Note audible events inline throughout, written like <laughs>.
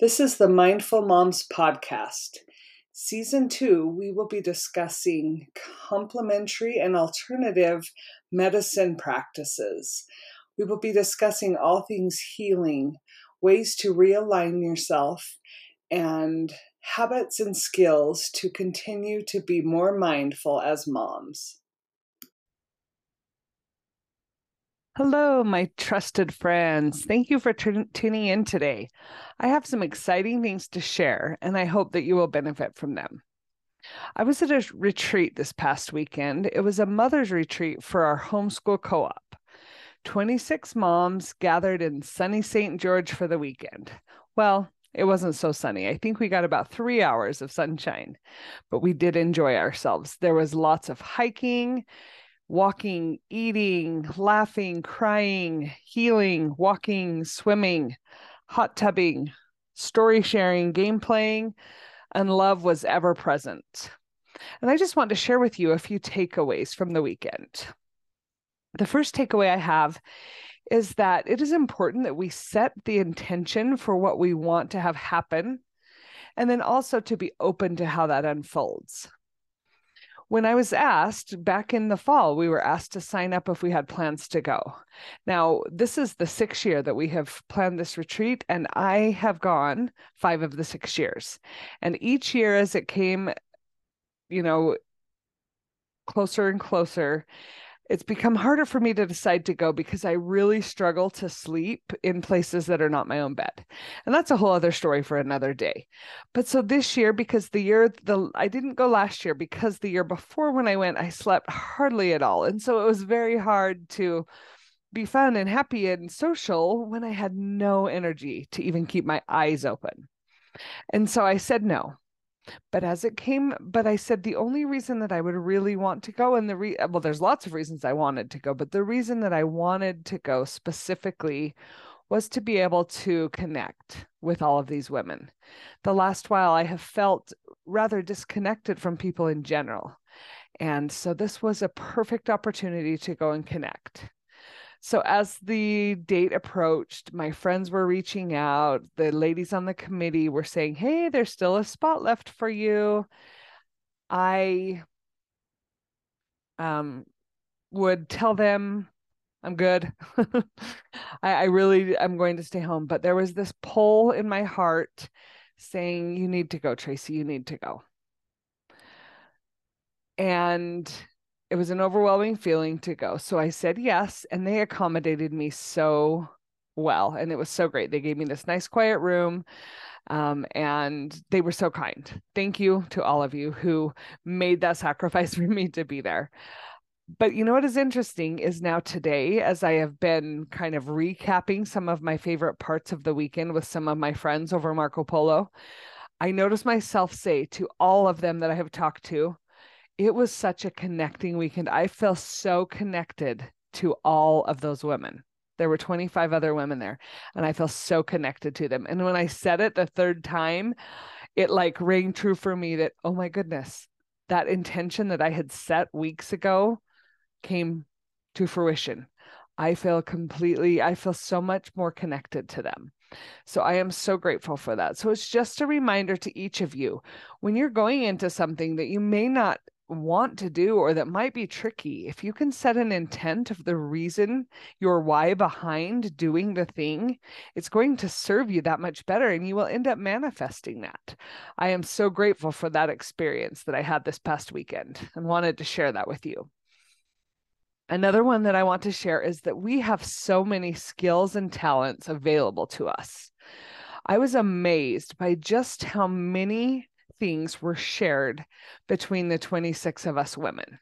This is the Mindful Moms Podcast. Season two, we will be discussing complementary and alternative medicine practices. We will be discussing all things healing, ways to realign yourself, and habits and skills to continue to be more mindful as moms. Hello, my trusted friends. Thank you for t- tuning in today. I have some exciting things to share, and I hope that you will benefit from them. I was at a retreat this past weekend. It was a mother's retreat for our homeschool co op. 26 moms gathered in sunny St. George for the weekend. Well, it wasn't so sunny. I think we got about three hours of sunshine, but we did enjoy ourselves. There was lots of hiking walking, eating, laughing, crying, healing, walking, swimming, hot tubbing, story sharing, game playing, and love was ever present. And I just want to share with you a few takeaways from the weekend. The first takeaway I have is that it is important that we set the intention for what we want to have happen, and then also to be open to how that unfolds when I was asked back in the fall, we were asked to sign up if we had plans to go. Now, this is the sixth year that we have planned this retreat, and I have gone five of the six years. And each year, as it came, you know, closer and closer, it's become harder for me to decide to go because I really struggle to sleep in places that are not my own bed. And that's a whole other story for another day. But so this year, because the year the I didn't go last year because the year before when I went, I slept hardly at all. And so it was very hard to be fun and happy and social when I had no energy to even keep my eyes open. And so I said no. But as it came, but I said the only reason that I would really want to go, and the re well, there's lots of reasons I wanted to go, but the reason that I wanted to go specifically was to be able to connect with all of these women. The last while I have felt rather disconnected from people in general. And so this was a perfect opportunity to go and connect. So as the date approached, my friends were reaching out. The ladies on the committee were saying, "Hey, there's still a spot left for you." I um would tell them I'm good. <laughs> I, I really I'm going to stay home. But there was this pull in my heart saying, You need to go, Tracy, you need to go. And it was an overwhelming feeling to go. So I said yes, and they accommodated me so well. And it was so great. They gave me this nice, quiet room. Um, and they were so kind. Thank you to all of you who made that <laughs> sacrifice for me to be there. But you know what is interesting is now today, as I have been kind of recapping some of my favorite parts of the weekend with some of my friends over Marco Polo, I notice myself say to all of them that I have talked to, it was such a connecting weekend. I feel so connected to all of those women. There were 25 other women there, and I feel so connected to them. And when I said it the third time, it like rang true for me that, oh my goodness, that intention that I had set weeks ago came to fruition. I feel completely, I feel so much more connected to them. So I am so grateful for that. So it's just a reminder to each of you when you're going into something that you may not want to do or that might be tricky, if you can set an intent of the reason, your why behind doing the thing, it's going to serve you that much better and you will end up manifesting that. I am so grateful for that experience that I had this past weekend and wanted to share that with you. Another one that I want to share is that we have so many skills and talents available to us. I was amazed by just how many things were shared between the 26 of us women.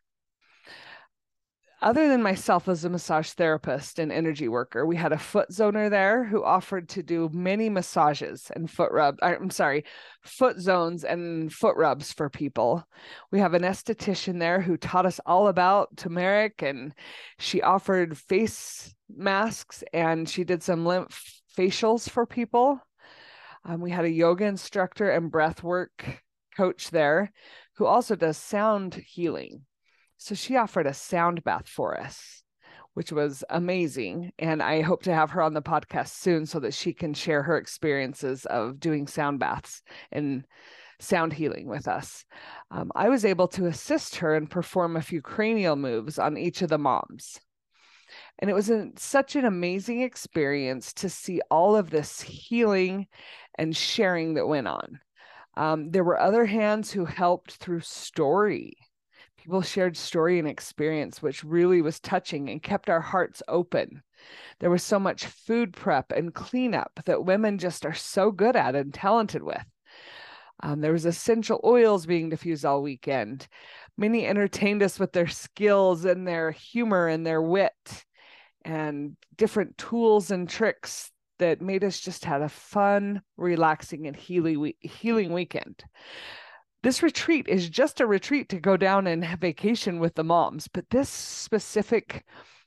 Other than myself as a massage therapist and energy worker, we had a foot zoner there who offered to do many massages and foot rub. I'm sorry, foot zones and foot rubs for people. We have an esthetician there who taught us all about turmeric and she offered face masks and she did some lymph facials for people. Um, we had a yoga instructor and breath work coach there who also does sound healing. So she offered a sound bath for us. which was amazing. And I hope to have her on the podcast soon so that she can share her experiences of doing sound baths and sound healing with us. Um, I was able to assist her and perform a few cranial moves on each of the moms. And it was an, such an amazing experience to see all of this healing and sharing that went on. Um, there were other hands who helped through story. People shared story and experience, which really was touching and kept our hearts open. There was so much food prep and cleanup that women just are so good at and talented with. Um, there was essential oils being diffused all weekend. Many entertained us with their skills and their humor and their wit and different tools and tricks that made us just had a fun, relaxing, and healing healing weekend. This retreat is just a retreat to go down and vacation with the moms, but this specific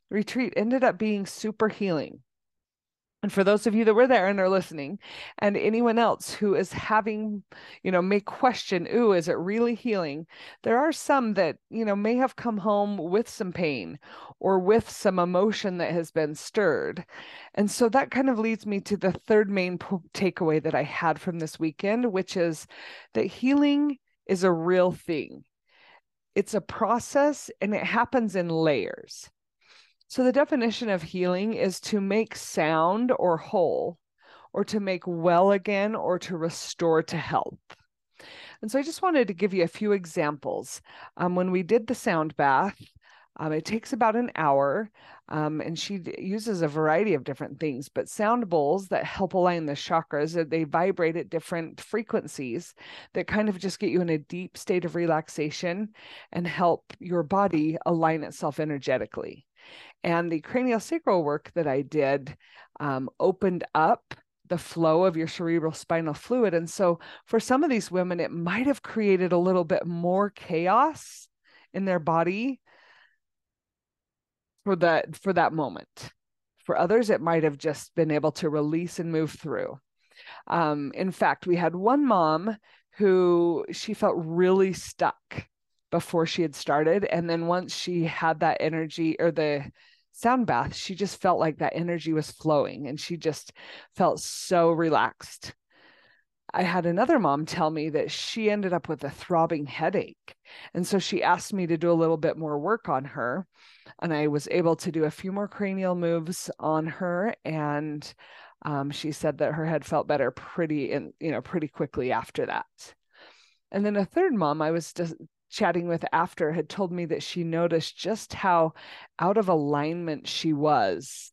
retreat ended up being super healing. And for those of you that were there and are listening, and anyone else who is having, you know, may question, ooh, is it really healing? There are some that, you know, may have come home with some pain or with some emotion that has been stirred. And so that kind of leads me to the third main po- takeaway that I had from this weekend, which is that healing is a real thing. It's a process and it happens in layers. So, the definition of healing is to make sound or whole, or to make well again, or to restore to health. And so, I just wanted to give you a few examples. Um, when we did the sound bath, um, it takes about an hour, um, and she uses a variety of different things, but sound bowls that help align the chakras, uh, they vibrate at different frequencies that kind of just get you in a deep state of relaxation and help your body align itself energetically. And the cranial sacral work that I did um, opened up the flow of your cerebral spinal fluid. And so for some of these women, it might have created a little bit more chaos in their body for that for that moment. For others, it might have just been able to release and move through. Um, in fact, we had one mom who she felt really stuck before she had started. And then once she had that energy or the sound bath, she just felt like that energy was flowing and she just felt so relaxed. I had another mom tell me that she ended up with a throbbing headache. And so she asked me to do a little bit more work on her. And I was able to do a few more cranial moves on her. And um, she said that her head felt better pretty in, you know, pretty quickly after that. And then a third mom I was just chatting with after had told me that she noticed just how out of alignment she was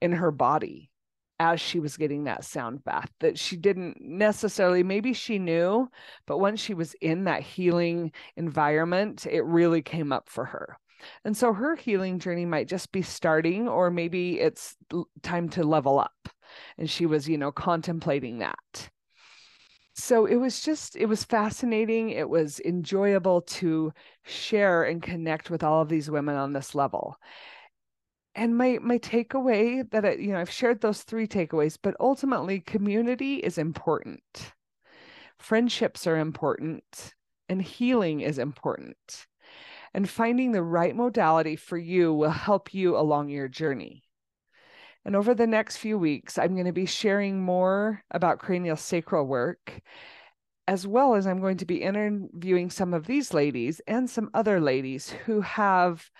in her body as she was getting that sound bath that she didn't necessarily maybe she knew but once she was in that healing environment it really came up for her. And so her healing journey might just be starting or maybe it's time to level up. And she was you know contemplating that so it was just it was fascinating it was enjoyable to share and connect with all of these women on this level. And my my takeaway that I, you know i've shared those three takeaways but ultimately community is important. Friendships are important and healing is important. And finding the right modality for you will help you along your journey and over the next few weeks, I'm going to be sharing more about cranial sacral work, as well as I'm going to be interviewing some of these ladies and some other ladies who have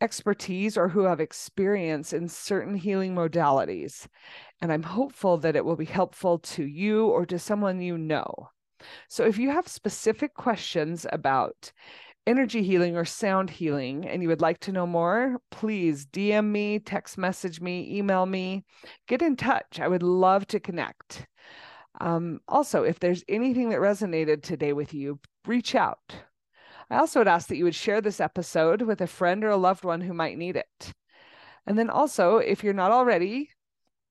expertise or who have experience in certain healing modalities. And I'm hopeful that it will be helpful to you or to someone you know. So if you have specific questions about energy healing or sound healing and you would like to know more, please DM me, text message me, email me, get in touch. I would love to connect. Um, also, if there's anything that resonated today with you, reach out. I also would ask that you would share this episode with a friend or a loved one who might need it. And then also, if you're not already,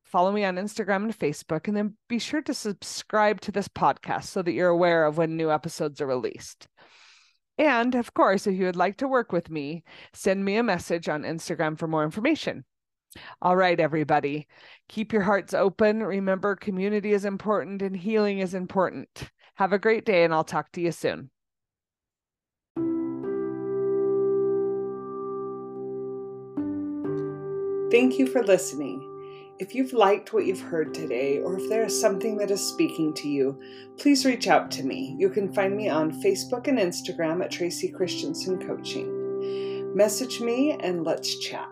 follow me on Instagram and Facebook, and then be sure to subscribe to this podcast so that you're aware of when new episodes are released. And of course, if you would like to work with me, send me a message on Instagram for more information. All right, everybody, keep your hearts open. Remember, community is important and healing is important. Have a great day, and I'll talk to you soon. Thank you for listening. If you've liked what you've heard today, or if there is something that is speaking to you, please reach out to me. You can find me on Facebook and Instagram at Tracy Christensen Coaching. Message me and let's chat.